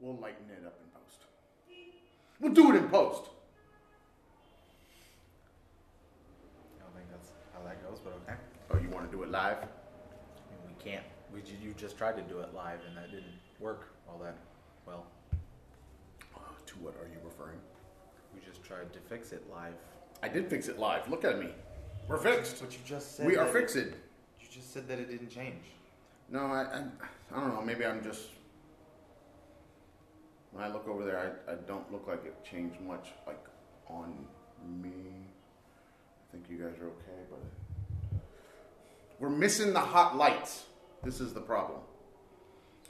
We'll lighten it up in post. We'll do it in post. I don't think that's how that goes, but okay. Oh, you want to do it live? I mean, we can't. We ju- you just tried to do it live, and that didn't work all that well. Uh, to what are you referring? We just tried to fix it live. I did fix it live. Look at me. We're fixed. But you just said We are that- fixed. You just said that it didn't change. No, I, I, I don't know. Maybe I'm just. When I look over there, I, I don't look like it changed much, like on me. I think you guys are okay, but we're missing the hot lights. This is the problem.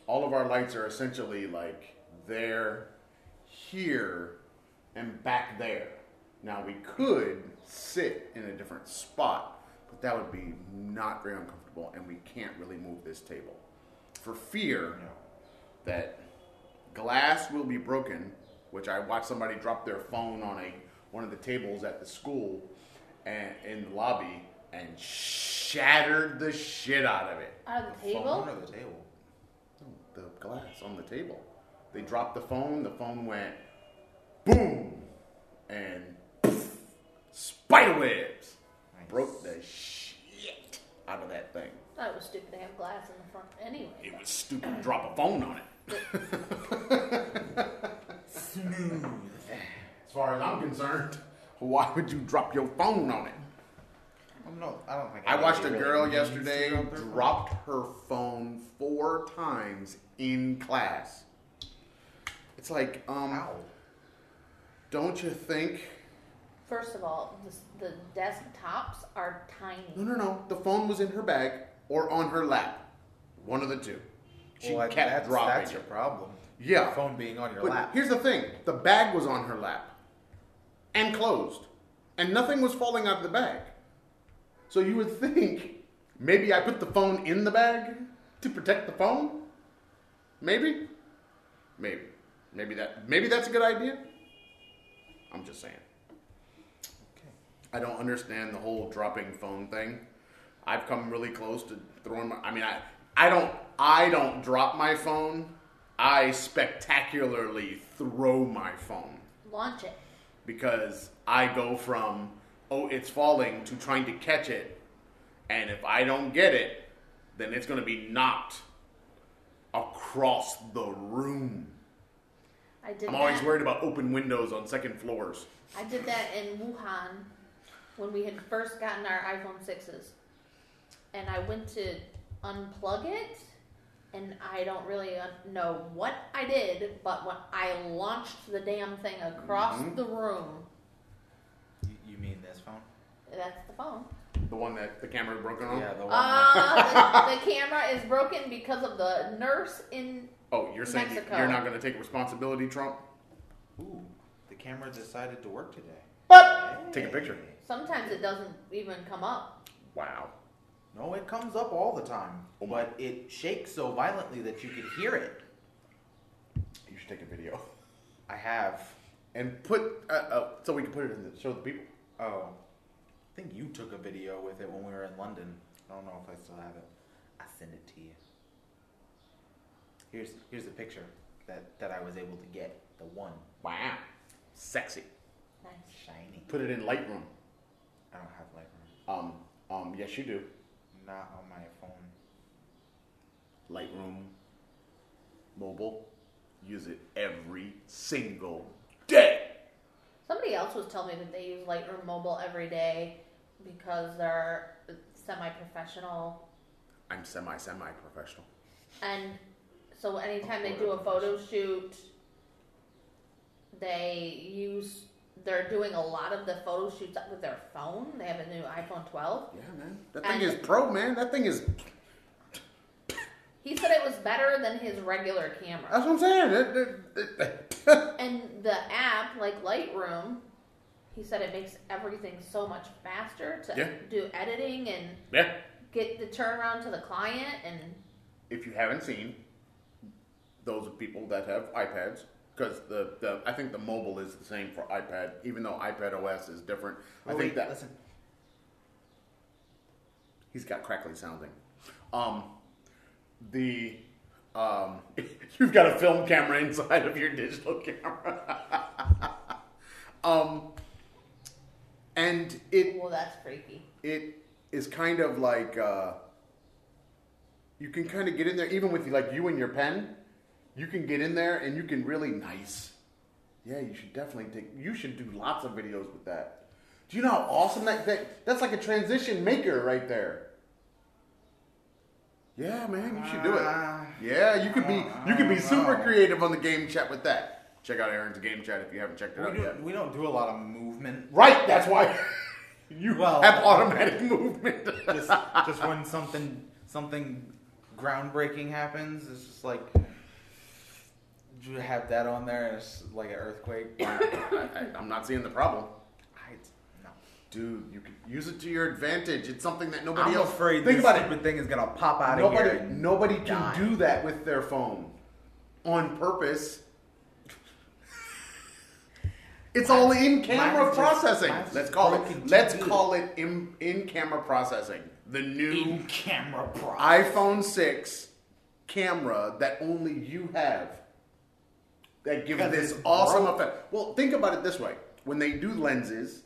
All of our lights are essentially like there, here, and back there. Now we could sit in a different spot, but that would be not very uncomfortable, and we can't really move this table for fear that glass will be broken. Which I watched somebody drop their phone on a one of the tables at the school and in the lobby and shattered the shit out of it. Out of the The table? phone the table? The glass on the table. They dropped the phone. The phone went boom and poof, spider webs Nice. broke the shit out of that thing. That was stupid to have glass in the front anyway. It was stupid to drop a phone on it. As far as I'm concerned, why would you drop your phone on it? I'm no, I don't think. I watched a anybody girl really yesterday drop phone. dropped her phone four times in class. It's like, um, Ow. don't you think? First of all, the, the desktops are tiny. No, no, no. The phone was in her bag or on her lap. One of the two. She Well, kept that's, dropping That's your problem. Yeah. The phone being on your But lap. here's the thing: the bag was on her lap and closed, and nothing was falling out of the bag. So you would think maybe I put the phone in the bag to protect the phone. Maybe, maybe, maybe that maybe that's a good idea. I'm just saying. Okay. I don't understand the whole dropping phone thing. I've come really close to throwing my. I mean, I I don't I don't drop my phone. I spectacularly throw my phone Launch it. Because I go from oh it's falling to trying to catch it, and if I don't get it, then it's going to be knocked across the room. I did I'm that. always worried about open windows on second floors. I did that in Wuhan when we had first gotten our iPhone 6s. And I went to unplug it, and I don't really know what I did, but when I launched the damn thing across Mhm. the room, You, you mean this phone? that's the phone. The one that the camera broken on. Yeah, the one. Uh, the, the camera is broken because of the nurse in. Oh, you're saying Mexico. you're not going to take responsibility, Trump? Ooh, the camera decided to work today. What? Take a picture. Sometimes it doesn't even come up. Wow. No, it comes up all the time, Oh but it shakes so violently that you can hear it. You should take a video I have. and put uh, uh, so we can put it in the show the people. Oh, I think you took a video with it when we were in London. I don't know if I still have it. I send it to you. Here's here's the picture that that I was able to get. The one Wow. Sexy. Nice. shiny. Put it in Lightroom. I don't have Lightroom. Um. Um. Yes, you do. Not on my phone. Lightroom. Mobile. Use it every single day. Somebody else was telling me that they use Lightroom Mobile every day because they're semi-professional, I'm semi semi professional. and so anytime they oh, do a photo shoot, they use. They're doing a lot of the photo shoots with their phone. They have a new iPhone 12. Yeah, man. That thing And- is pro, man. That thing is. He said it was better than his regular camera. That's what I'm saying. It- it- it- And the app, like Lightroom, he said it makes everything so much faster to Yeah. do editing and yeah. get the turnaround to the client and if you haven't seen, those are people that have iPads because the, the I think the mobile is the same for iPad, even though iPad OS is different. I Oh, think wait, that listen. he's got crackly sounding. Um, the Um, you've got a film camera inside of your digital camera. um, and it Well, that's freaky. it is kind of like uh, you can kind of get in there, even with like you and your pen. You can get in there and you can really nice. Yeah, you should definitely take. You should do lots of videos with that. Do you know how awesome that, that that's like a transition maker right there. Yeah, man, you should do it. Ah. Yeah, you could be you could be super creative on the game chat with that. Check out Aaron's game chat if you haven't checked it We, out do, yet. we don't do a lot of movement. Right, that's why you Well- have automatic movement. Just, just when something something groundbreaking happens, it's just like have that on there, and it's like an earthquake. I, am not seeing the problem. I, no. Dude, you can use it to your advantage. It's something that nobody else. I'm else. afraid Think this about stupid it. thing is gonna pop out of here. and nobody can die. do that with their phone on purpose. It's all in camera mine's just- processing. Let's call it. Let's good. call it in in camera processing. The new in camera pro. iPhone 6 camera that only you have that gives Because this awesome broke. effect. Well, think about it this way. When they do lenses,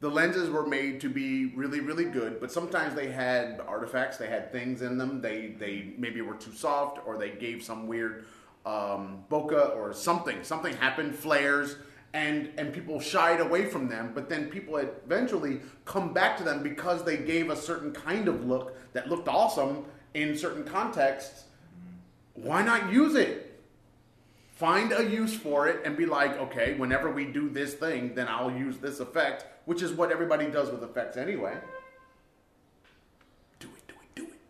the lenses were made to be really, really good, but sometimes they had artifacts, they had things in them. They they maybe were too soft or they gave some weird um, bokeh or something. Something happened, flares, and and people shied away from them. But then people eventually come back to them because they gave a certain kind of look that looked awesome in certain contexts. Why not use it? Find a use for it and be like, okay, whenever we do this thing, then I'll use this effect, which is what everybody does with effects anyway. Do it, do it, do it.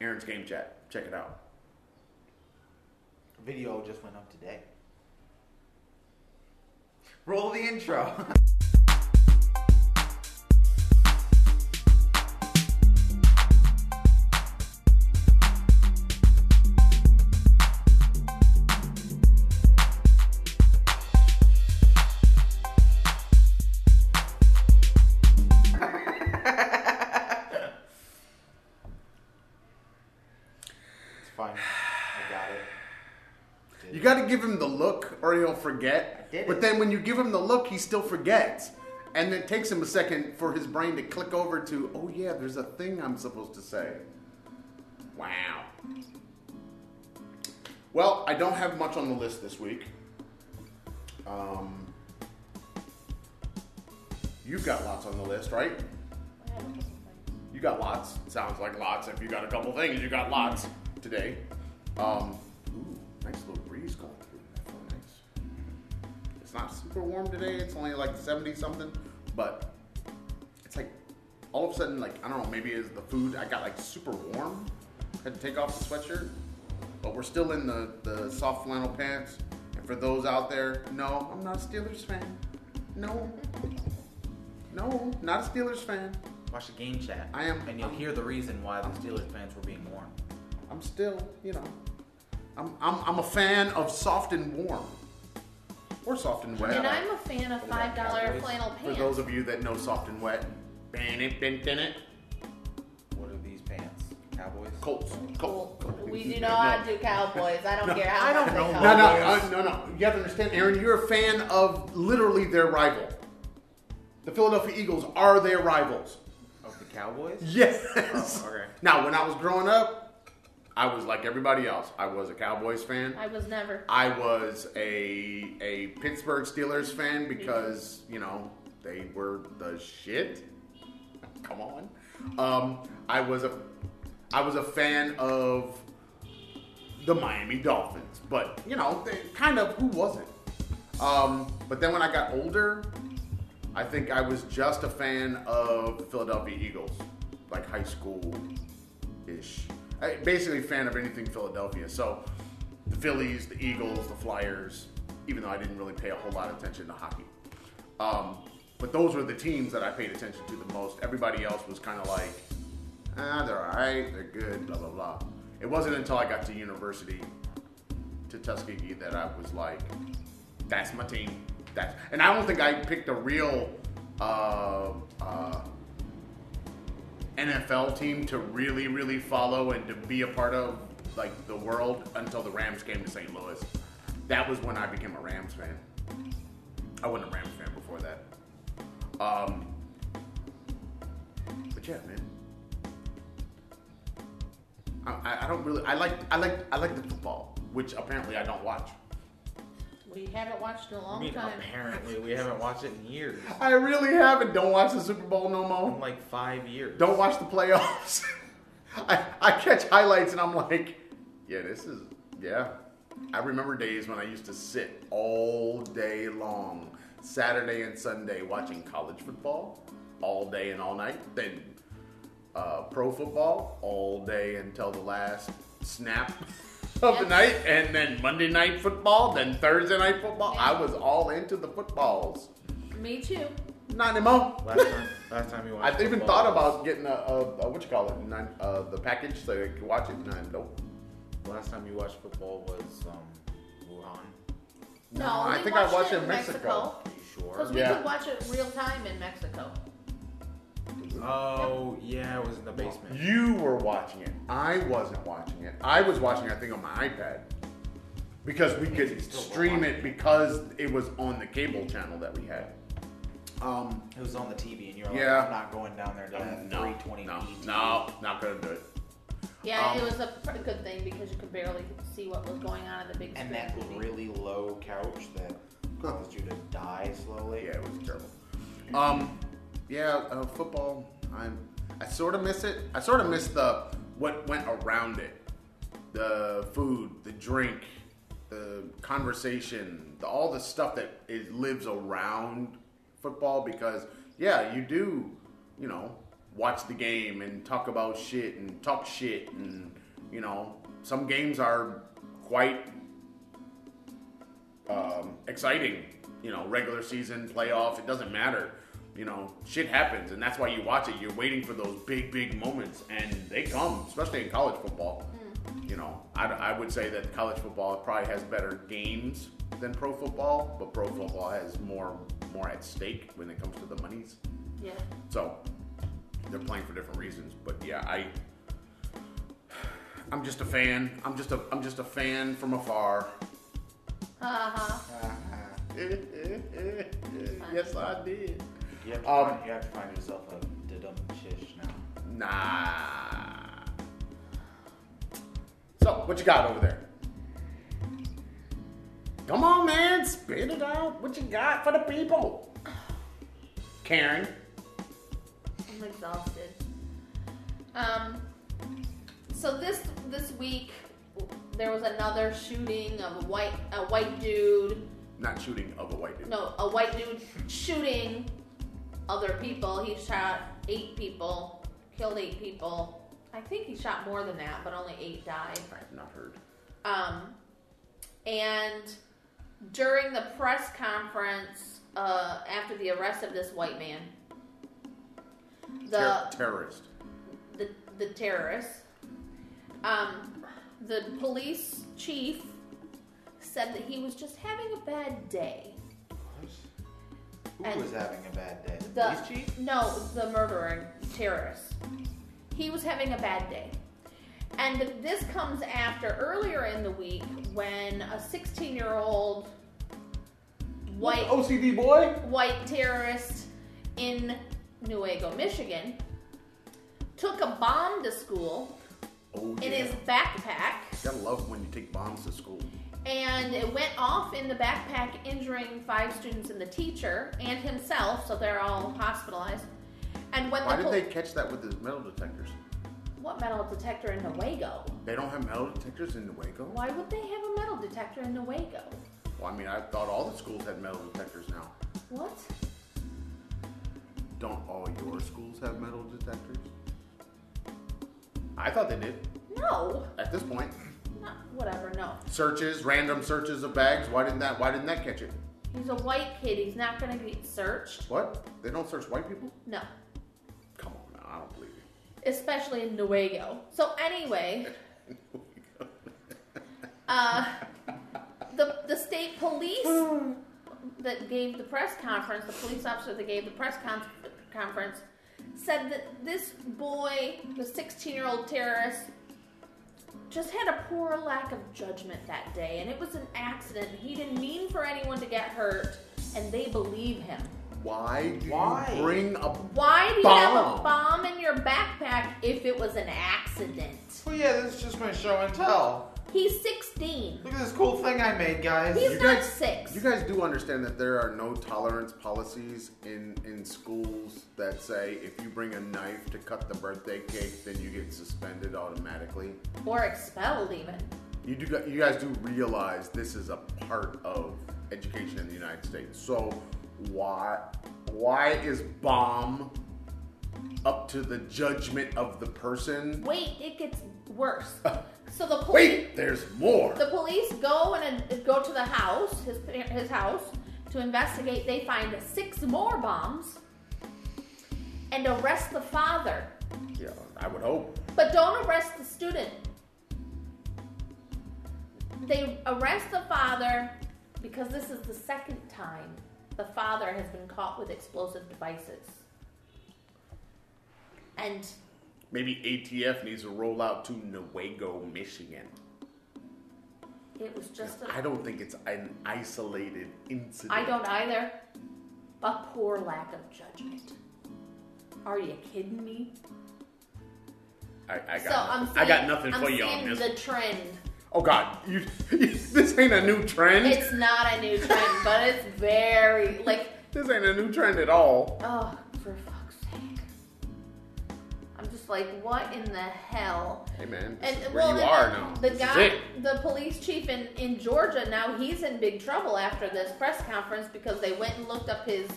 Aaron's game chat. Check it out. Video just went up today. Roll the intro. or he'll forget. I did But then when you give him the look, he still forgets. And it takes him a second for his brain to click over to, oh yeah, there's a thing I'm supposed to say. Wow. Well, I don't have much on the list this week. Um, you've got lots on the list, right? I have a couple things. You got lots. Sounds like lots. If you got a couple things, you got lots today. Um, It's not super warm today. It's only like 70 something, but it's like all of a sudden, like I don't know, maybe it's the food. I got like super warm. Had to take off the sweatshirt, but we're still in the the soft flannel pants. And for those out there, no, I'm not a Steelers fan. No, no, not a Steelers fan. Watch the game chat. I am- and you'll I'm- hear the reason why the Steelers fans were being warned. I'm still, you know, I'm, I'm, I'm a fan of soft and warm. Or soft and wet. And I'm a fan of five about dollar Cowboys? flannel For those of you that know soft and wet, ban it, bin, bin it. What are these pants? Cowboys? Colts. Well, Colts. we do not do cowboys. I don't No, care how I much don't they know cost. No, no, uh, no, no. You have to understand, Aaron, you're a fan of literally their rival. The Philadelphia Eagles are their rivals. Of the Cowboys? Yes. Oh, okay. Now, when I was growing up, I was like everybody else. I was a Cowboys fan. I was never. I was a a Pittsburgh Steelers fan because you know they were the shit. Come on. Um, I was a I was a fan of the Miami Dolphins, but you know, they, kind of who wasn't. Um, but then when I got older, I think I was just a fan of the Philadelphia Eagles, like high school ish. Basically, a fan of anything Philadelphia. So the Phillies, the Eagles, the Flyers, even though I didn't really pay a whole lot of attention to hockey. Um, but those were the teams that I paid attention to the most. Everybody else was kind of like, ah, they're all right, they're good, blah, blah, blah. It wasn't until I got to university, to Tuskegee, that I was like, that's my team. That's, and I don't think I picked a real uh, uh, NFL team to really, really follow and to be a part of like the world until the Rams came to St. Louis. That was when I became a Rams fan. I wasn't a Rams fan before that. Um, but yeah, man. I, I- don't really. I like. I like. I like the football, which apparently I don't watch. We haven't watched in a long mean, time. apparently we haven't watched it in years. I really haven't. Don't watch the Super Bowl no more. In more. like five years. Don't watch the playoffs. I, I catch highlights and I'm like, yeah, this is yeah. I remember days when I used to sit all day long, Saturday and Sunday, watching college football all day and all night. Then uh, pro football all day until the last snap of the night, and then Monday night football, then Thursday night football. I was all into the footballs. Me too. Not anymore. Last time, last time you watched I've even football thought about getting a, a, a what you call it, nine, uh, the package so I could watch it. Nine, nope. Last time you watched football was um, Wuhan. No, I we think I watched watched it it in in Mexico. Mexico. Are you sure? Because we Yeah. could watch it real time in Mexico. Oh yeah, it was in the basement. You were watching it. I wasn't watching it. I was watching, I think, on my iPad because we could stream it because it was on the cable channel that we had. Um, It was on the TV, and you're like, Yeah. I'm not going down there to that no, 320 no, p no, not gonna do it. Yeah, Um, it was a pretty good thing because you could barely see what was going on in the big screen And that TV. really low couch that caused you to die slowly. Yeah, it was terrible. Um, yeah, uh, football. I'm. I sort of miss it. I sort of miss the what went around it, the food, the drink, the conversation, the, all the stuff that is lives around football. Because yeah, you do, you know, watch the game and talk about shit and talk shit and you know, some games are quite um, exciting. You know, regular season, playoff, it doesn't matter. You know, shit happens, and that's why you watch it. You're waiting for those big, big moments, and they come, especially in college football. Mm-hmm. You know, I, I would say that college football probably has better games than pro football, but pro mm-hmm. football has more more at stake when it comes to the monies. Yeah. So they're playing for different reasons. But yeah, I I'm just a fan. I'm just a I'm just a fan from afar. Uh huh. Uh eh, huh. Eh, eh, yes, I did. You have, to Um, find, you have to find yourself a didum shish now. Nah. So, what you got over there? Come on, man, spit it out. What you got for the people? Karen. I'm exhausted. Um. So this this week there was another shooting of a white a white dude. Not shooting of a white dude. No, a white dude shooting other people. He shot eight people, killed eight people. I think he shot more than that, but only eight died. I have not heard. Um, and during the press conference uh, after the arrest of this white man, the Ter- terrorist. the, the terrorist, um, the police chief said that he was just having a bad day. Who And was having a bad day? The Police chief? no, the murdering terrorist. He was having a bad day. And this comes after earlier in the week when a 16 year old white OCD boy? white terrorist in Newaygo, Michigan, took a bomb to school Oh, in yeah. his backpack, Gotta love when you take bombs to school. And it went off in the backpack, injuring five students and the teacher and himself. So they're all hospitalized. And when Why the did pol- they catch that with the metal detectors? what metal detector in Newaygo? They don't have metal detectors in Newaygo? Why would they have a metal detector in Newaygo? Well, I mean, I thought all the schools had metal detectors now. What? Don't all your schools have metal detectors? I thought they did. No, At this point, not whatever. No, searches, random searches of bags. Why didn't that? Why didn't that catch it? he's a white kid. He's not going to get searched. What? They don't search white people? No. Come on, now, I don't believe you. especially in Newaygo. So anyway, uh, the the state police that gave the press conference, the police officer that gave the press con- conference, said that this boy, the 16 year old terrorist, just had a poor lack of judgment that day, and it was an accident. He didn't mean for anyone to get hurt, and they believe him. Why do Why? you bring a Why do you have a Bomb. bomb in your backpack if it was an accident? Well, yeah, this is just my show and tell. He's 16. Look at this cool thing I made, guys. He's You not guys- six. You guys do understand that there are no tolerance policies in in schools that say if you bring a knife to cut the birthday cake, then you get suspended automatically. or expelled, even. You do you guys do realize this is a part of education in the United States. So why why is bomb up to the judgment of the person? Wait, it gets worse. So the police. Wait, there's more. The police go and uh, go to the house, his his house, to investigate. They find six more bombs and arrest the father, Yeah, I would hope. but don't arrest the student. They arrest the father because this is the second time the father has been caught with explosive devices. And Maybe ATF needs to roll out to Newaygo, Michigan. it was just a I don't think it's an isolated incident. I don't either. A poor lack of judgment. Are you kidding me? I, I got, so I'm nothing. seeing, I got nothing I'm for you on seeing this. the trend. Oh God, you, this ain't a new trend. It's not a new trend, but it's very like this ain't a new trend at all. oh for like, what in the hell? Hey man, And where well, you then are the- now. The this guy, the police chief in, in Georgia, now he's in big trouble after this press conference because they went and looked up his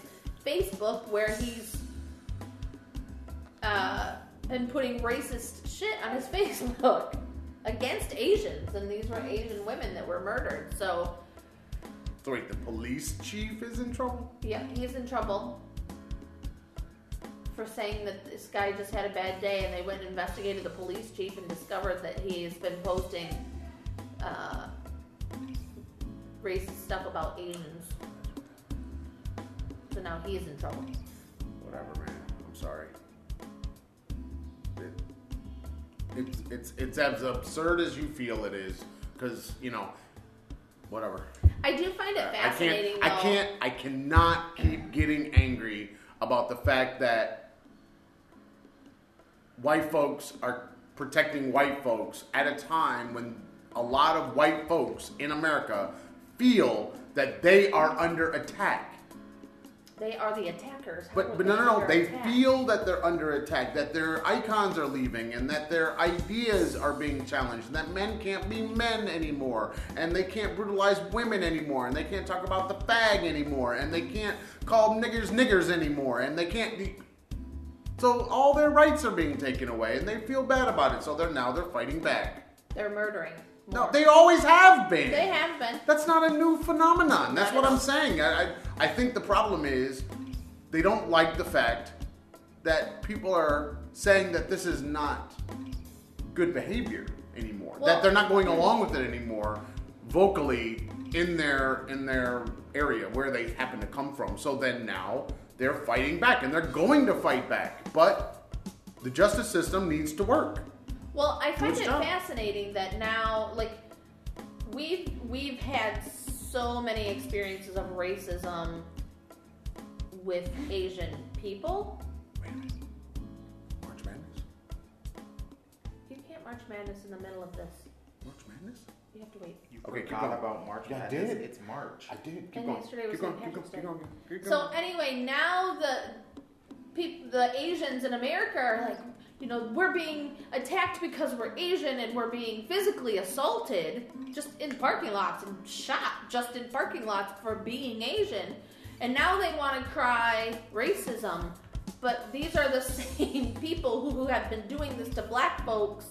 Facebook where he's uh, been putting racist shit on his Facebook against Asians, and these were Asian women that were murdered. So So wait, the police chief is in trouble? yeah, he's in trouble for saying that this guy just had a bad day, and they went and investigated the police chief and discovered that he's been posting uh, racist stuff about Asians. So now he's in trouble. Whatever, man. I'm sorry. It, it's it's it's as absurd as you feel it is, because you know, whatever. I do find it fascinating. I can't. I can't. I cannot keep getting angry about the fact that white folks are protecting white folks at a time when a lot of white folks in America feel that they are under attack. They are the attackers. How But but no no no, they attack? feel that they're under attack, that their icons are leaving, and that their ideas are being challenged, and that men can't be men anymore, and they can't brutalize women anymore, and they can't talk about the fag anymore, and they can't call niggers niggers anymore, and they can't. Be, so all their rights are being taken away, and they feel bad about it. So they're now they're fighting back. They're murdering. No, they always have been. They have been. That's not a new phenomenon. That's what I'm saying. I, I, I think the problem is they don't like the fact that people are saying that this is not good behavior anymore. Well- that they're not going along with it anymore vocally in their in their area where they happen to come from. So then now they're fighting back and they're going to fight back. But the justice system needs to work. Well, I find it job. fascinating that now, like, we've we've had so many experiences of racism with Asian people. Wait a minute. March Madness? You can't March Madness in the middle of this. March Madness? You have to wait. You Okay, keep forgot going. about March Yeah, I did. It's March. I did. Keep And going. yesterday was keep going. Keep going. Keep going. Keep going. So anyway, now the peop- the Asians in America are like, you know, we're being attacked because we're Asian and we're being physically assaulted just in parking lots and shot just in parking lots for being Asian. And now they want to cry racism. But these are the same people who have been doing this to black folks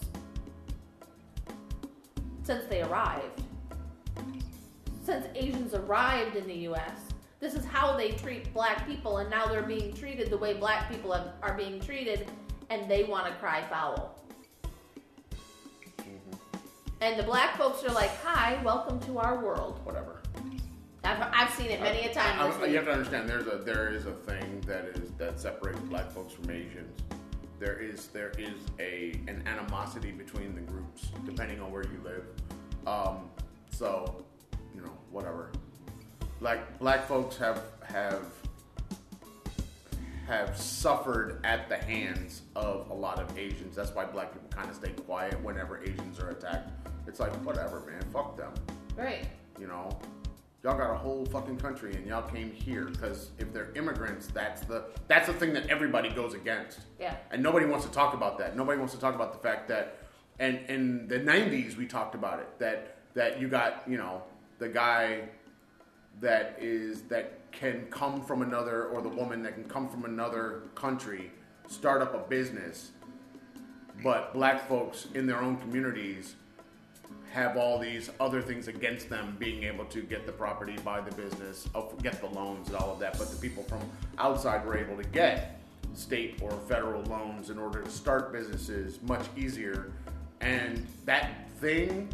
since they arrived. Since Asians arrived in the US. This is how they treat black people, and now they're being treated the way black people have, are being treated, and they want to cry foul. Mm-hmm. And the black folks are like, "Hi, welcome to our world." Whatever. I've, I've seen it many a uh, time. I- I- you have to understand. There's a there is a thing that is that separates black folks from Asians. There is there is a an animosity between the groups depending on where you live. Um, so, you know, whatever. Like black folks have have have suffered at the hands of a lot of Asians. That's why black people kind of stay quiet whenever Asians are attacked. It's like whatever, man. Fuck them. Right. You know, y'all got a whole fucking country and y'all came here because if they're immigrants, that's the that's the thing that everybody goes against. Yeah. And nobody wants to talk about that. Nobody wants to talk about the fact that, and in the '90s we talked about it that that you got you know the guy that is that can come from another or the woman that can come from another country, start up a business, but black folks in their own communities have all these other things against them being able to get the property, buy the business, uh, get the loans and all of that. But the people from outside were able to get state or federal loans in order to start businesses much easier. And that thing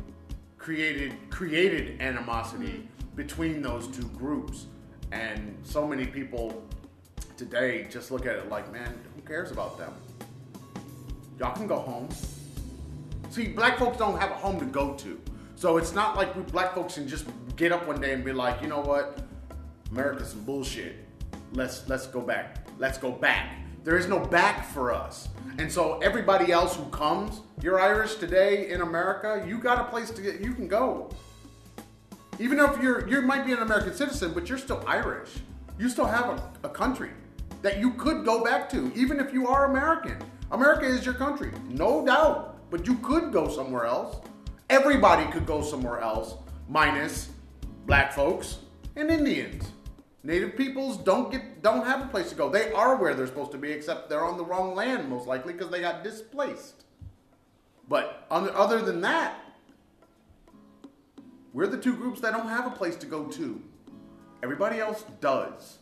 created created animosity between those two groups. And so many people today just look at it like, man, who cares about them? Y'all can go home. See, black folks don't have a home to go to. So it's not like we black folks can just get up one day and be like, you know what? America's some bullshit. Let's let's go back. Let's go back. There is no back for us. And so everybody else who comes, you're Irish today in America, you got a place to get you can go. Even if you're you might be an American citizen, but you're still Irish. You still have a, a country that you could go back to, even if you are American. America is your country, no doubt. But you could go somewhere else. Everybody could go somewhere else, minus black folks and Indians. Native peoples don't get don't have a place to go. They are where they're supposed to be, except they're on the wrong land most likely because they got displaced. But other than that, we're the two groups that don't have a place to go to. Everybody else does.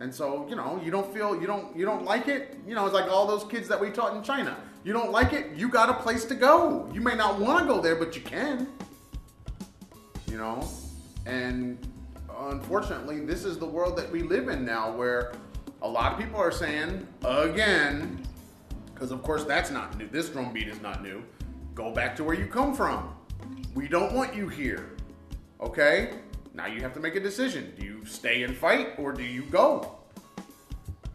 And so, you know, you don't feel you don't you don't like it. You know, it's like all those kids that we taught in China. You don't like it, you got a place to go. You may not want to go there, but you can. You know? And unfortunately, this is the world that we live in now where a lot of people are saying again because of course that's not new. This drum beat is not new. Go back to where you come from. We don't want you here. Okay? Now you have to make a decision. Do you stay and fight or do you go?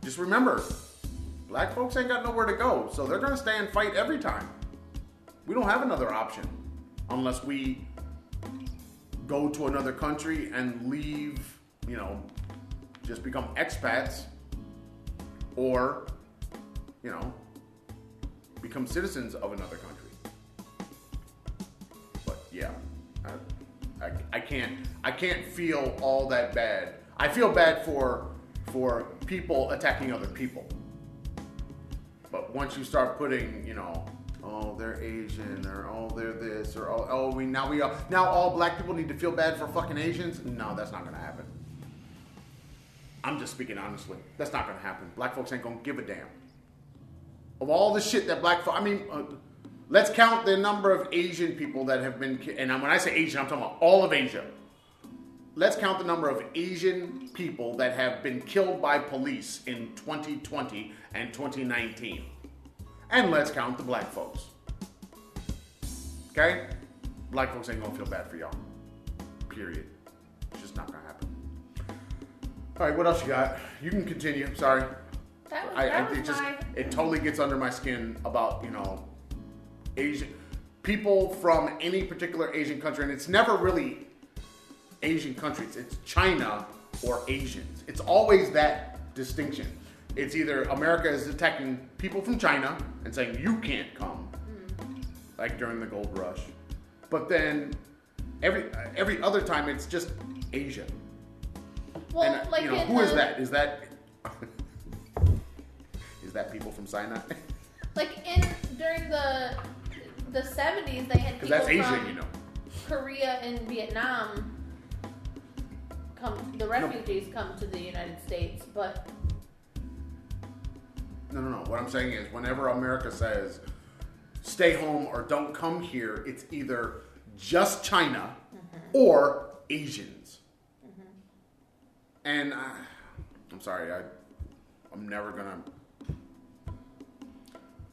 Just remember, black folks ain't got nowhere to go, so they're gonna stay and fight every time. We don't have another option unless we go to another country and leave, you know, just become expats or, you know, become citizens of another country. But yeah, I, I, I can't I can't feel all that bad. I feel bad for for people attacking other people. But once you start putting, you know, oh they're Asian or oh they're this or oh, oh we now we all now all black people need to feel bad for fucking Asians. No, that's not gonna happen. I'm just speaking honestly. That's not gonna happen. Black folks ain't gonna give a damn. Of all the shit that black folks, I mean, uh, let's count the number of Asian people that have been, and when I say Asian, I'm talking about all of Asia. Let's count the number of Asian people that have been killed by police in 2020 and 2019. And let's count the black folks. Okay? Black folks ain't gonna feel bad for y'all. Period. It's just not gonna happen. All right, what else you got? You can continue. Sorry. That was, I, that I was it just my. it totally gets under my skin about you know Asian people from any particular Asian country, and it's never really Asian countries. It's China or Asians. It's always that distinction. It's either America is attacking people from China and saying you can't come, like during the gold rush, but then every every other time it's just Asia. Well, and like you know who is the, that? Is that is that people from Sinai? Like in during the the seventies, they had people that's Asia, from you know. Korea and Vietnam come. The refugees come to the United States, but No, no, no. What I'm saying is, whenever America says stay home or don't come here, it's either just China mm-hmm. or Asians. Mm-hmm. And I, I'm sorry, I, I'm never gonna.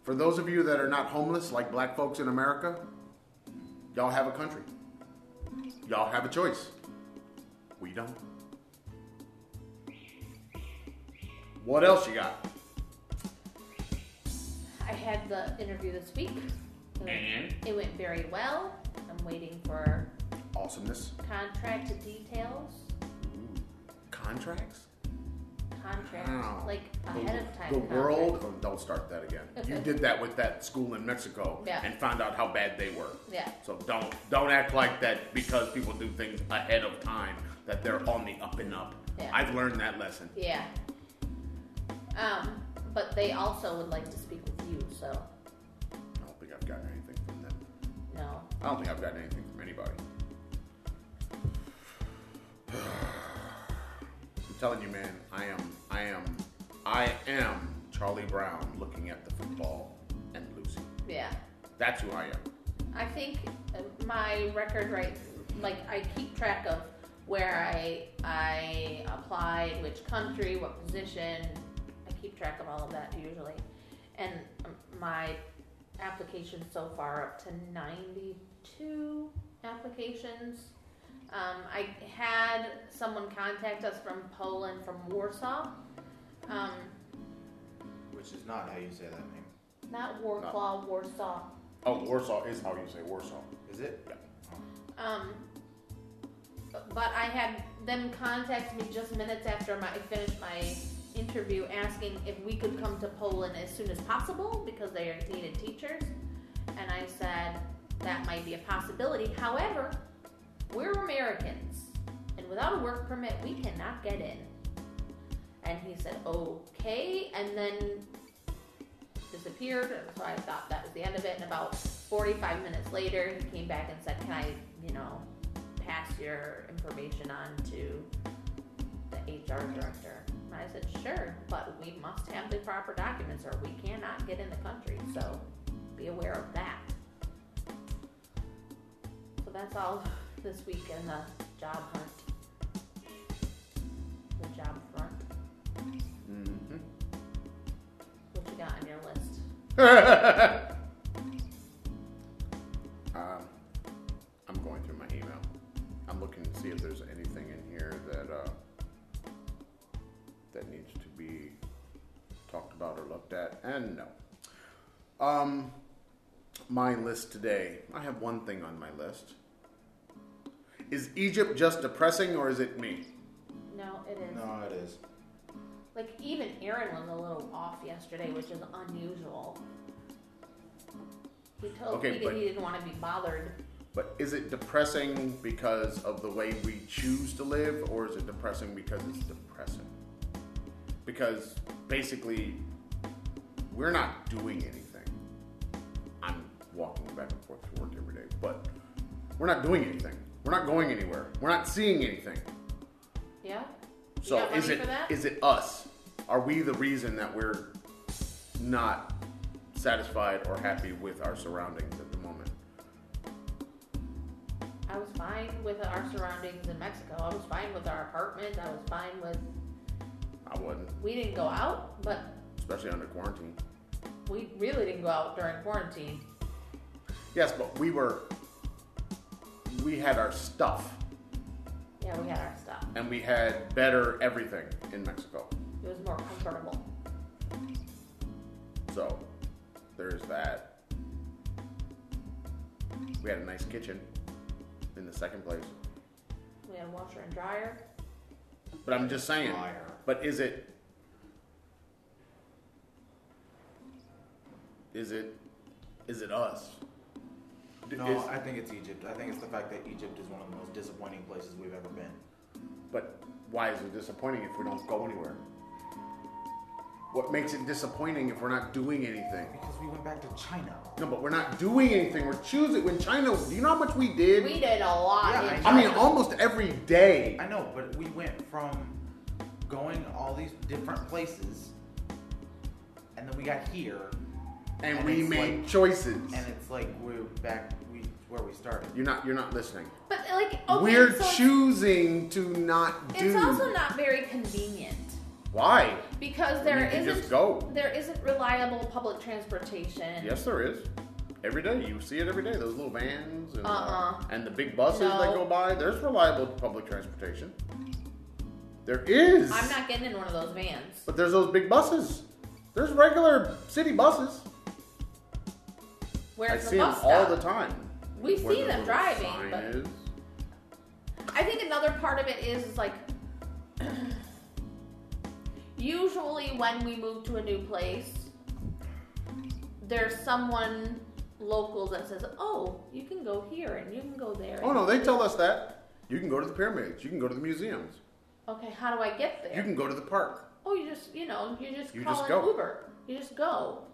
For those of you that are not homeless, like black folks in America, Y'all have a country. Y'all have a choice. We don't. What else you got? I had the interview this week. And? it went very well. I'm waiting for Awesomeness. contract details. Contracts? Contract, Wow. like The- ahead of time. The world. Oh, don't start that again. You did that with that school in Mexico Yeah. and found out how bad they were. Yeah. So don't don't act like that because people do things ahead of time that they're on the up and up. Yeah. I've learned that lesson. Yeah. Um, but they also would like to speak with you, so I don't think I've gotten anything from them. no. I don't think I've gotten anything from anybody. I'm telling you, man, I am, I am, I am Charlie Brown looking at the football and losing. Yeah. That's who I am. I think my record right, like I keep track of where I I applied, which country, what position. I keep track of all of that usually, and my applications so far up to ninety two applications. Um, I had someone contact us from Poland, from Warsaw. Um, Which is not how you say that name. not Warsaw, Warsaw. Oh, Warsaw is how you say Warsaw. Is it? Um, but I had them contact me just minutes after my, I finished my interview asking if we could come to Poland as soon as possible because they are needed teachers. And I said that might be a possibility. However, we're Americans, and without a work permit, we cannot get in. And he said, okay. And then disappeared. So I thought that was the end of it. And about 45 minutes later, he came back and said, Can I, you know, pass your information on to the HR director? And I said, Sure, but we must have the proper documents or we cannot get in the country. So be aware of that. So that's all this week in the job hunt. The job front. Mm-hmm. What you got on your list? I'm looking to see if there's anything in here that uh, that needs to be talked about or looked at, and no. Um, my list today. I have one thing on my list. Is Egypt just depressing, or is it me? No, it is. No, it is. Like even Aaron was a little off yesterday, which is unusual. He told Okay, me that but- he didn't want to be bothered. But is it depressing because of the way we choose to live, or is it depressing because it's depressing? Because basically, we're not doing anything. I'm walking back and forth to work every day, but we're not doing anything. We're not going anywhere. We're not seeing anything. Yeah. So is it is it us? Are we the reason that we're not satisfied or happy with our surroundings at the moment? I was fine with our surroundings in Mexico. I was fine with our apartment. I was fine with. I wasn't, We didn't go out, but especially under quarantine. we really didn't go out during quarantine. Yes, but we were. We had our stuff, Yeah, we had our stuff. and we had better everything in Mexico. It was more comfortable. So, there's that. We had a nice kitchen in the second place. We had a washer and dryer. But I'm just saying. Liar. But is it? Is it? Is it us? No, is- I think it's Egypt. I think it's the fact that Egypt is one of the most disappointing places we've ever been. But why is it disappointing if we don't go anywhere? What makes it disappointing if we're not doing anything? Because we went back to China. No, but we're not doing anything. We're choosing. When China, do you know how much we did? We did a lot. Yeah, in I mean, almost every day. I know, but we went from going all these different places, and then we got here, And, And we made like- choices. and it's like we're back we where we started. You're not. You're not listening. But like, okay, we're so choosing to not do. It's also not very convenient Why? because there isn't just go. there isn't reliable public transportation. Yes, there is. every day. You see it every day. Those little vans and, uh, Uh-uh. and the big buses that go by. There's reliable public transportation. There is. I'm not getting in one of those vans. But there's those big buses. There's regular city buses. Where's I the see them bus all the time. We Where see the them driving, but is. I think another part of it is like usually when we move to a new place, there's someone local that says, "Oh, you can go here and you can go there." Oh no, they tell us that. You can go to the pyramids. You can go to the museums. Okay, how do I get there? You can go to the park. oh, you just you know you just You call just an go. Uber. You just go.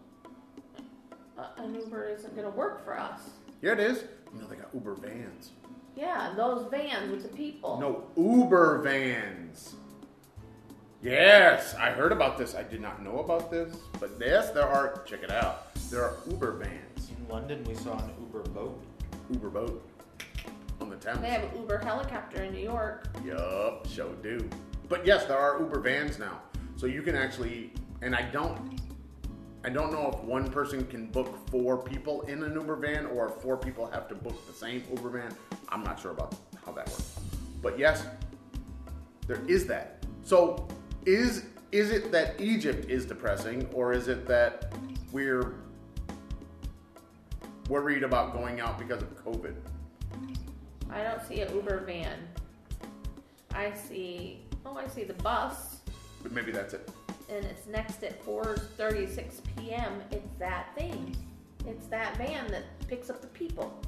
Uh, an Uber isn't gonna work for us. Here it is. You know they got Uber vans. Yeah, those vans with the people. No, Uber vans. Yes, I heard about this. I did not know about this, but yes, there are. Check it out. There are Uber vans, In London, we saw an Uber boat. Uber boat on the Thames. They have an Uber helicopter in New York. Yup, show do. But yes, there are Uber vans now, so you can actually. And I don't, I don't know if one person can book four people in an Uber van, or if four people have to book the same Uber van. I'm not sure about how that works. But yes, there is that. So is is it that Egypt is depressing, or is it that we're worried about going out because of COVID? I don't see an Uber van. I see, oh, I see the bus, But maybe that's it. and it's next at 4:36 p.m. It's that thing. It's that van that picks up the people.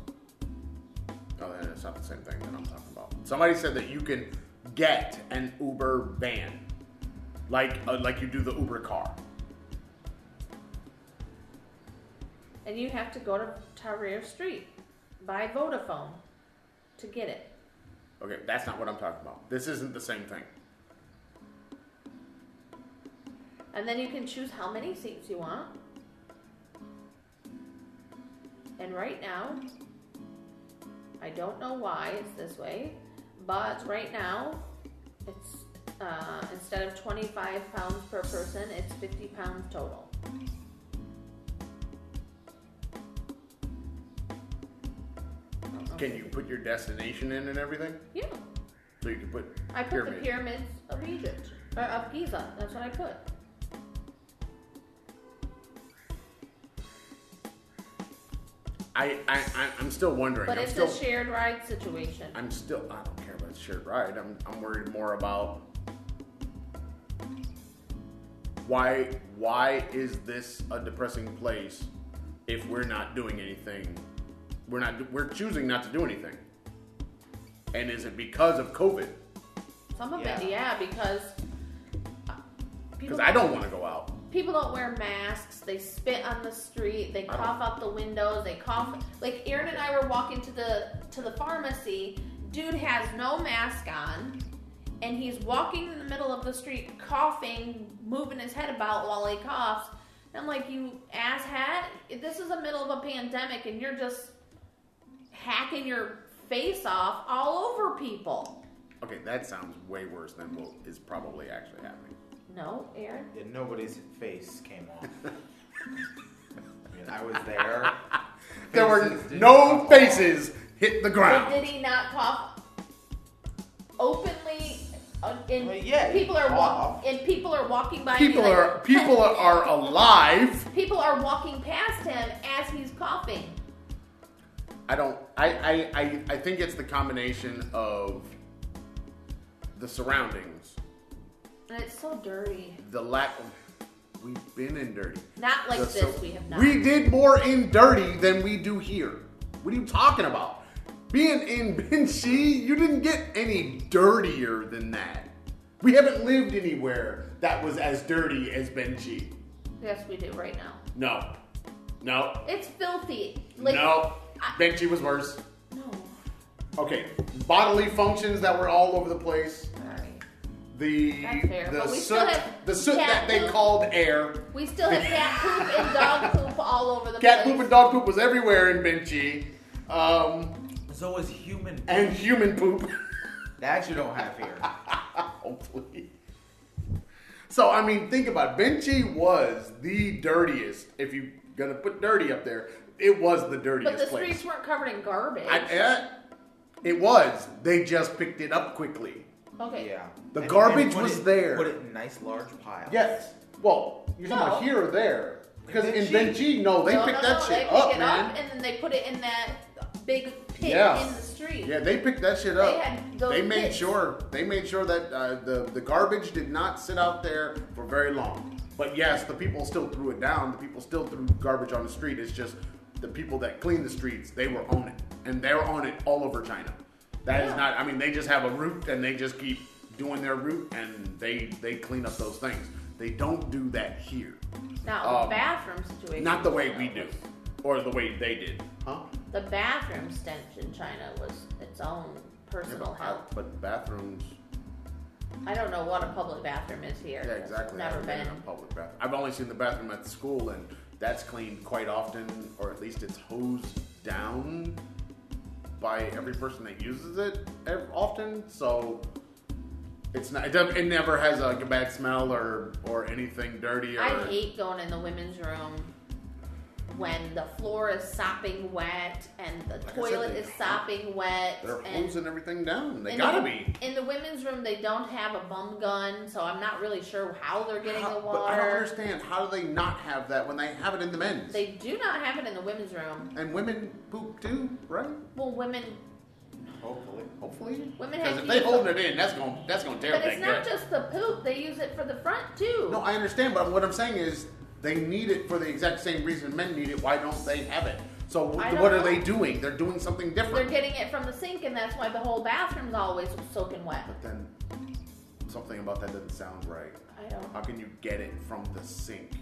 Oh, then it's not the same thing that I'm talking about. Somebody said that you can get an Uber van, like uh, like you do the Uber car. And you have to go to Tahrir Street by Vodafone to get it. Okay, that's not what I'm talking about. This isn't the same thing. And then you can choose how many seats you want. And right now, I don't know why it's this way, but right now, it's uh, instead of 25 pounds per person, it's 50 pounds total. I don't know. Can you put your destination in and everything? Yeah, So you can put I put pyramid. the pyramids of Egypt or of Giza. That's what I put. I, I, I I'm still wondering. But I'm it's still, a shared ride situation. I'm still. I don't care about shared ride. I'm I'm worried more about why why is this a depressing place if we're not doing anything? We're not. We're choosing not to do anything. And is it because of COVID? Some of Yeah. it, yeah, because uh, Because I don't want to go out. People don't wear masks. They spit on the street. They cough out the windows. They cough. Like Aaron and I were walking to the to the pharmacy. Dude has no mask on, and he's walking in the middle of the street, coughing, moving his head about while he coughs. And I'm like, you asshat! This is the middle of a pandemic, and you're just hacking your face off all over people. Okay, that sounds way worse than what is probably actually happening. No, Aaron. Yeah, nobody's face came off. I mean, I was there. There were no come off. faces hit the But ground. did he not cough openly? Uh, And Well, yeah, people are walk- and people are walking by. People be like, are people are alive. people are walking past him as he's coughing. I don't. I, I, I, I think it's the combination of the surroundings, And it's so dirty. the lack. of... We've been in dirty. Not like The this. sur- we have not. We did more in dirty than we do here. What are you talking about? Being in Benchi, you didn't get any dirtier than that. We haven't lived anywhere that was as dirty as Benchi. yes, we do right now. No, no, It's filthy. Like, no. I- Benchi was worse. No. Okay, bodily functions that were all over the place. The fair, the soot, still have the soot cat that they poop. called air. We still have cat poop and dog poop all over the Cat place. poop and dog poop was everywhere in Benchi. Um, So is human. and human poop. That you don't have here. Oh, Hopefully. So I mean, think about it. Benchi was the dirtiest. If you're gonna put dirty up there, it was the dirtiest. But the place. streets weren't covered in garbage. I, it was. They just picked it up quickly. okay. Yeah. The And- garbage and was it- there. Put it in nice large piles. Yes. Well, you're talking about here or there? Because in Benji. Benji, no, they no, picked no, that no, shit they pick up, it man. up and then they put it in that big Yeah. in the street. Yeah, they picked that shit They up. had those They made pits. sure they made sure that uh, the the garbage did not sit out there for very long. But yes, the people still threw it down. The people still threw garbage on the street. It's just the people that clean the streets, they were on it, and they're on it all over China. That is Yeah. not. I mean, they just have a route and they just keep doing their route, and they they clean up those things. They don't do that here. Now the Um, bathroom situation. Not the way we do, or the way they did, huh? The bathroom stench in China was its own personal Yeah, health. but bathrooms. I don't know what a public bathroom is here. Yeah, exactly. Never I've been. in a public bathroom. I've only seen the bathroom at the school, and that's cleaned quite often, or at least it's hosed down by every person that uses it often. So it's not. It, doesn't, it never has like a bad smell or or anything dirty. Or, I hate going in the women's room when the floor is sopping wet and the Like I said, toilet is sopping wet. They're and hosing everything down. They gotta the, be. In the women's room, they don't have a bum gun, so I'm not really sure how they're getting How- the but I don't understand. How do they not have that when they have it in the men's? They do not have it in the women's room. and women poop too, right? Well, women, Hopefully. Hopefully. Women Because have if they use holding it in, that's gonna that's gonna tear but up it's not gut. just the poop. They use it for the front too. No, I understand, but what I'm saying is they need it for the exact same reason men need it. Why don't they have it? So I wh- don't what are they doing? They're doing something different. They're getting it from the sink, and that's why the whole bathroom's always soaking wet. but then something about that doesn't sound right. I don't. How can you get it from the sink?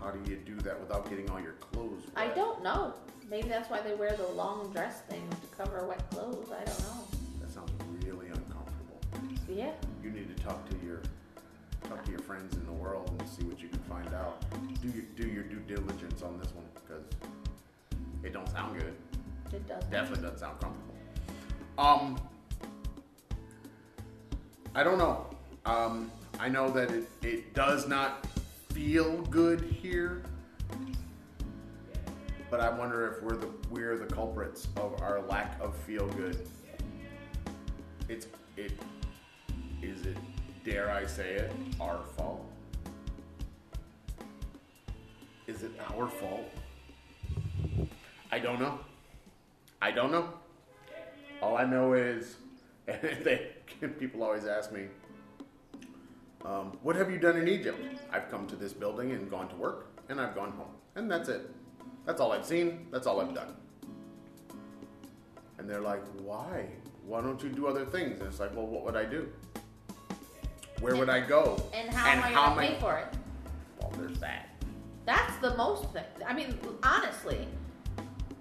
How do you do that without getting all your clothes? Wet? I don't know. Maybe that's why they wear the long dress things to cover wet clothes. I don't know. That sounds really uncomfortable. Yeah. You need to talk to your talk to your friends in the world and see what you can find out. Do your do your due diligence on this one because it don't sound good. It does. Definitely doesn't sound comfortable. Um, I don't know. Um, I know that it, it does not feel good here, but I wonder if we're the we're the culprits of our lack of feel good. It's it is it dare I say it our fault? Is it our fault? I don't know. I don't know. All I know is, and they, people always ask me, um, "What have you done in Egypt?" I've come to this building and gone to work, and I've gone home, and that's it. That's all I've seen. That's all I've done. And they're like, "Why? Why don't you do other things?" And it's like, "Well, what would I do? Where would I go? And how am I going to pay for it? Well, there's that. That's the most thing. I mean, honestly,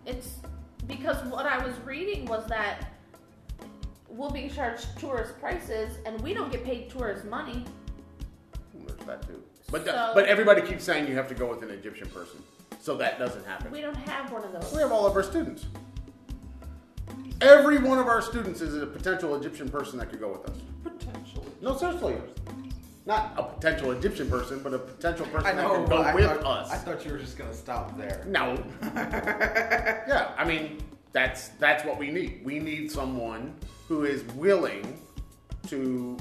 it's because what I was reading was that we'll be charged tourist prices, and we don't get paid tourist money. Well, There's that too. But the- but everybody keeps saying you have to go with an Egyptian person, so that doesn't happen. We don't have one of those. We have all of our students. Every one of our students is a potential Egyptian person that could go with us. Potentially. No, seriously. Not a potential Egyptian person, but a potential person I that know, could go I with thought, us. I thought you were just gonna stop there. no. yeah, I mean that's that's what we need. We need someone who is willing to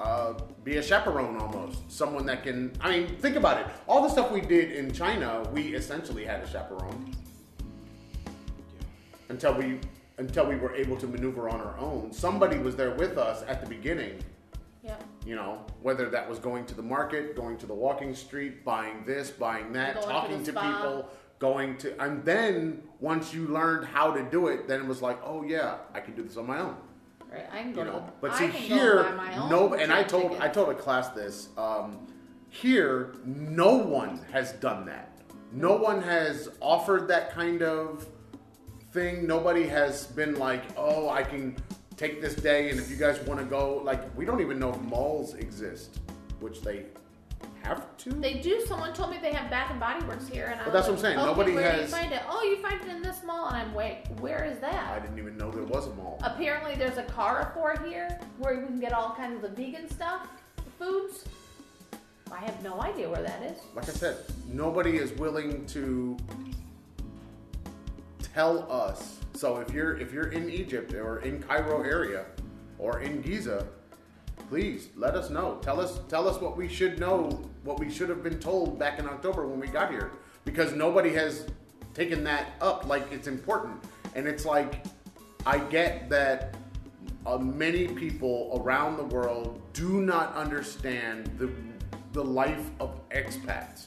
uh, be a chaperone almost. Someone that can. I mean, think about it. All the stuff we did in China, we essentially had a chaperone until we until we were able to maneuver on our own. Somebody was there with us at the beginning. You know, whether that was going to the market, going to the walking street, buying this, buying that, Going talking the to, people, going to, and then once you learned how to do it, then it was like, oh yeah, I can do this on my own. Right. I can go You know, to. but see here, go buy my own no, and I told I told a class this. Um, here, no one has done that. No one has offered that kind of thing. Nobody has been like, oh, I can take this day, and if you guys want to go, like, we don't even know if malls exist, which they have to. They do. Someone told me they have Bath and Body Works here, and I But that's what I'm like, saying. Okay, Nobody where do you find it? Oh, you find it in this mall, and I'm wait. Where is that? I didn't even know there was a mall. Apparently, there's a Carrefour here where we can get all kinds of the vegan stuff, foods. I have no idea where that is. Like I said, nobody is willing to tell us. So if you're if you're in Egypt or in Cairo area or in Giza, please let us know. Tell us tell us what we should know, what we should have been told back in October when we got here, because nobody has taken that up like it's important. And it's like I get that uh, many people around the world do not understand the the life of expats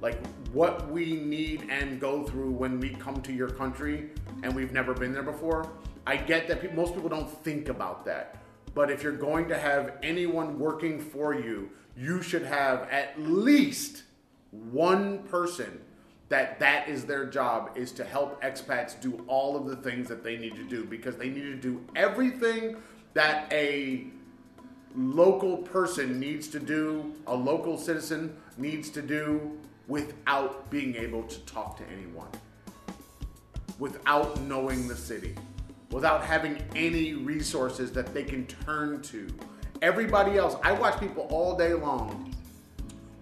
like what we need and go through when we come to your country and we've never been there before. I get that most people don't think about that. But if you're going to have anyone working for you, you should have at least one person that that is their job is to help expats do all of the things that they need to do because they need to do everything that a local person needs to do, a local citizen needs to do without being able to talk to anyone, without knowing the city, without having any resources that they can turn to. Everybody else, I watch people all day long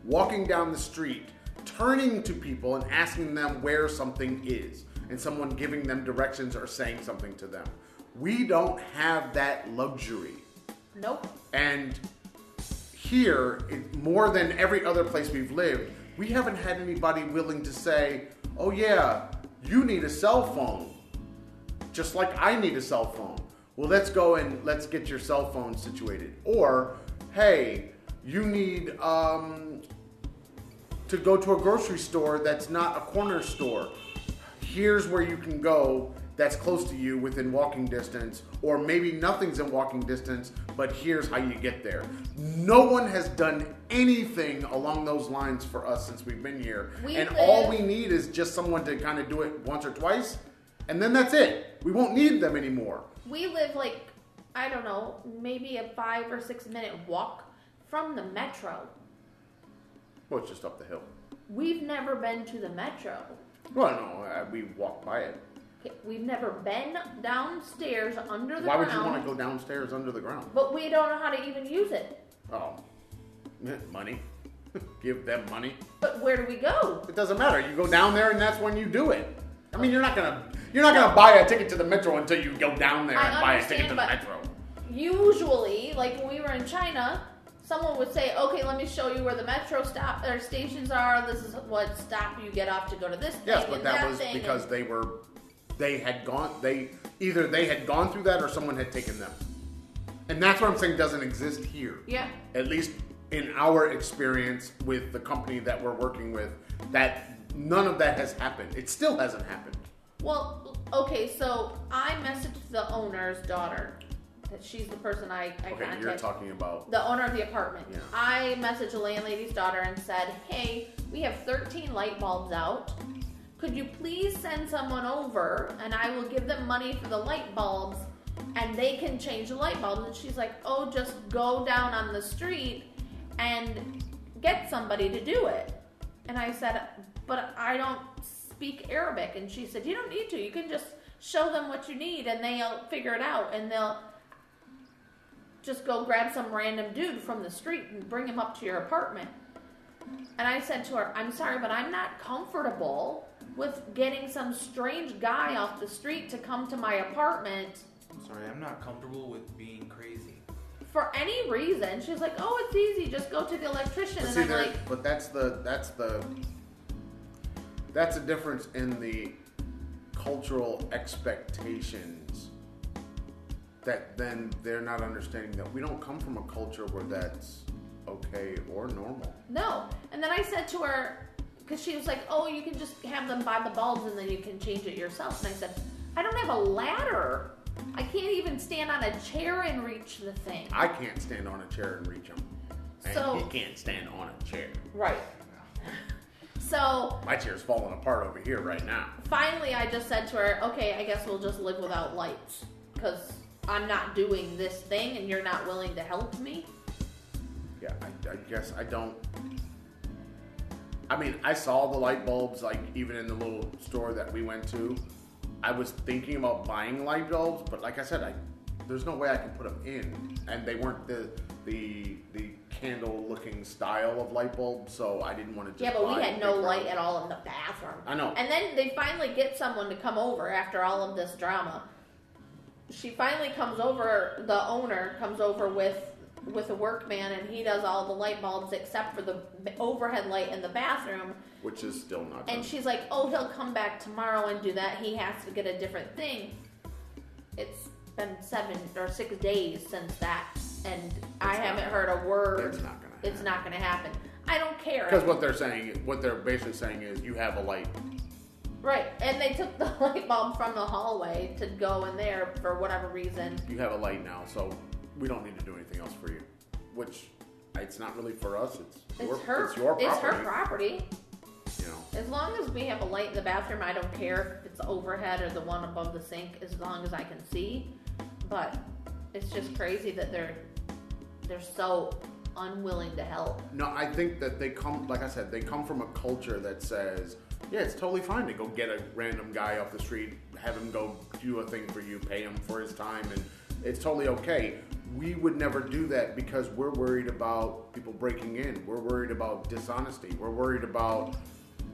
walking down the street, turning to people and asking them where something is, and someone giving them directions or saying something to them. We don't have that luxury. Nope. And here, more than every other place we've lived, we haven't had anybody willing to say, oh, yeah, you need a cell phone, just like I need a cell phone. Well, let's go and let's get your cell phone situated. Or, hey, you need um, to go to a grocery store that's not a corner store. Here's where you can go that's close to you within walking distance, or maybe nothing's in walking distance, but here's how you get there. No one has done anything along those lines for us since we've been here. We and all we need is just someone to kind of do it once or twice, and then that's it. We won't need them anymore. We live like, I don't know, maybe a five or six minute walk from the metro. Well, it's just up the hill. We've never been to the metro. Well, no, uh, we walk by it. We've never been downstairs under the ground. Why would you want to go downstairs under the ground? But we don't know how to even use it. Oh, eh, money. Give them money. But where do we go? It doesn't matter. You go down there, and that's when you do it. I mean, you're not gonna you're not gonna buy a ticket to the metro until you go down there I and buy a ticket to the metro. Usually, like when we were in China, someone would say, "Okay, let me show you where the metro stop or stations are. This is what stop you get off to go to this Yes, but and that was thing." because and- they were they had gone they either they had gone through that or someone had taken them. And that's what I'm saying doesn't exist here. yeah, At least in our experience with the company that we're working with, that none of that has happened. It still hasn't happened. Well, okay, so I messaged the owner's daughter. That she's the person I, I Okay, contacted. you're talking about the owner of the apartment. Yeah. I messaged the landlady's daughter and said, "Hey, we have 13 light bulbs out. Could you please send someone over and I will give them money for the light bulbs and they can change the light bulbs?" And she's like, "Oh, just go down on the street and get somebody to do it." And I said, "But I don't speak Arabic." And she said, "You don't need to. You can just show them what you need and they'll figure it out and they'll just go grab some random dude from the street and bring him up to your apartment. And I said to her, I'm sorry, but I'm not comfortable with getting some strange guy off the street to come to my apartment I'm sorry, I'm not comfortable with being crazy. for any reason. She's like, Oh, it's easy, just go to the electrician. But And see, I'm there, like, but that's the that's the that's a difference in the cultural expectations that then they're not understanding that we don't come from a culture where that's okay or normal. No. And then I said to her, because she was like, Oh, you can just have them buy the bulbs and then you can change it yourself. And I said, I don't have a ladder. I can't even stand on a chair and reach the thing. I can't stand on a chair and reach them, and So- he can't stand on a chair. Right. So My chair's falling apart over here right now. finally, I just said to her, okay, I guess we'll just live without lights because I'm not doing this thing and you're not willing to help me. Yeah, I, I guess I don't. I mean, I saw the light bulbs like even in the little store that we went to. I was thinking about buying light bulbs, but like I said, I there's no way I can put them in, and they weren't the the the candle looking style of light bulb, so I didn't want to. Just Yeah, but we had no light at all in the bathroom. I know. And then they finally get someone to come over after all of this drama. She finally comes over. The owner comes over with with a workman, and he does all the light bulbs except for the overhead light in the bathroom. which is still not. And done. she's like, "Oh, he'll come back tomorrow and do that. He has to get a different thing." It's been seven or six days since that, and I It's not- haven't heard a word. It's not gonna. Happen. It's not going to happen. I don't care. Because what they're saying, what they're basically saying is, you have a light. Right, and they took the light bulb from the hallway to go in there for whatever reason. You have a light now, so we don't need to do anything else for you. Which, it's not really for us. It's, It's your, her. It's your property. It's her property. You know. As long as we have a light in the bathroom, I don't care if it's overhead or the one above the sink, as long as I can see. But it's just crazy that they're they're so unwilling to help. No, I think that they come, like I said, they come from a culture that says, yeah, it's totally fine to go get a random guy off the street, have him go do a thing for you, pay him for his time, and it's totally okay. We would never do that because we're worried about people breaking in. We're worried about dishonesty. We're worried about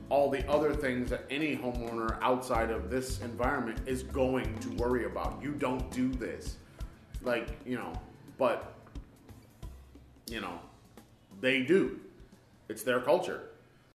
all the other things that any homeowner outside of this environment is going to worry about. You don't do this. Like, you know, but you know, they do. It's their culture.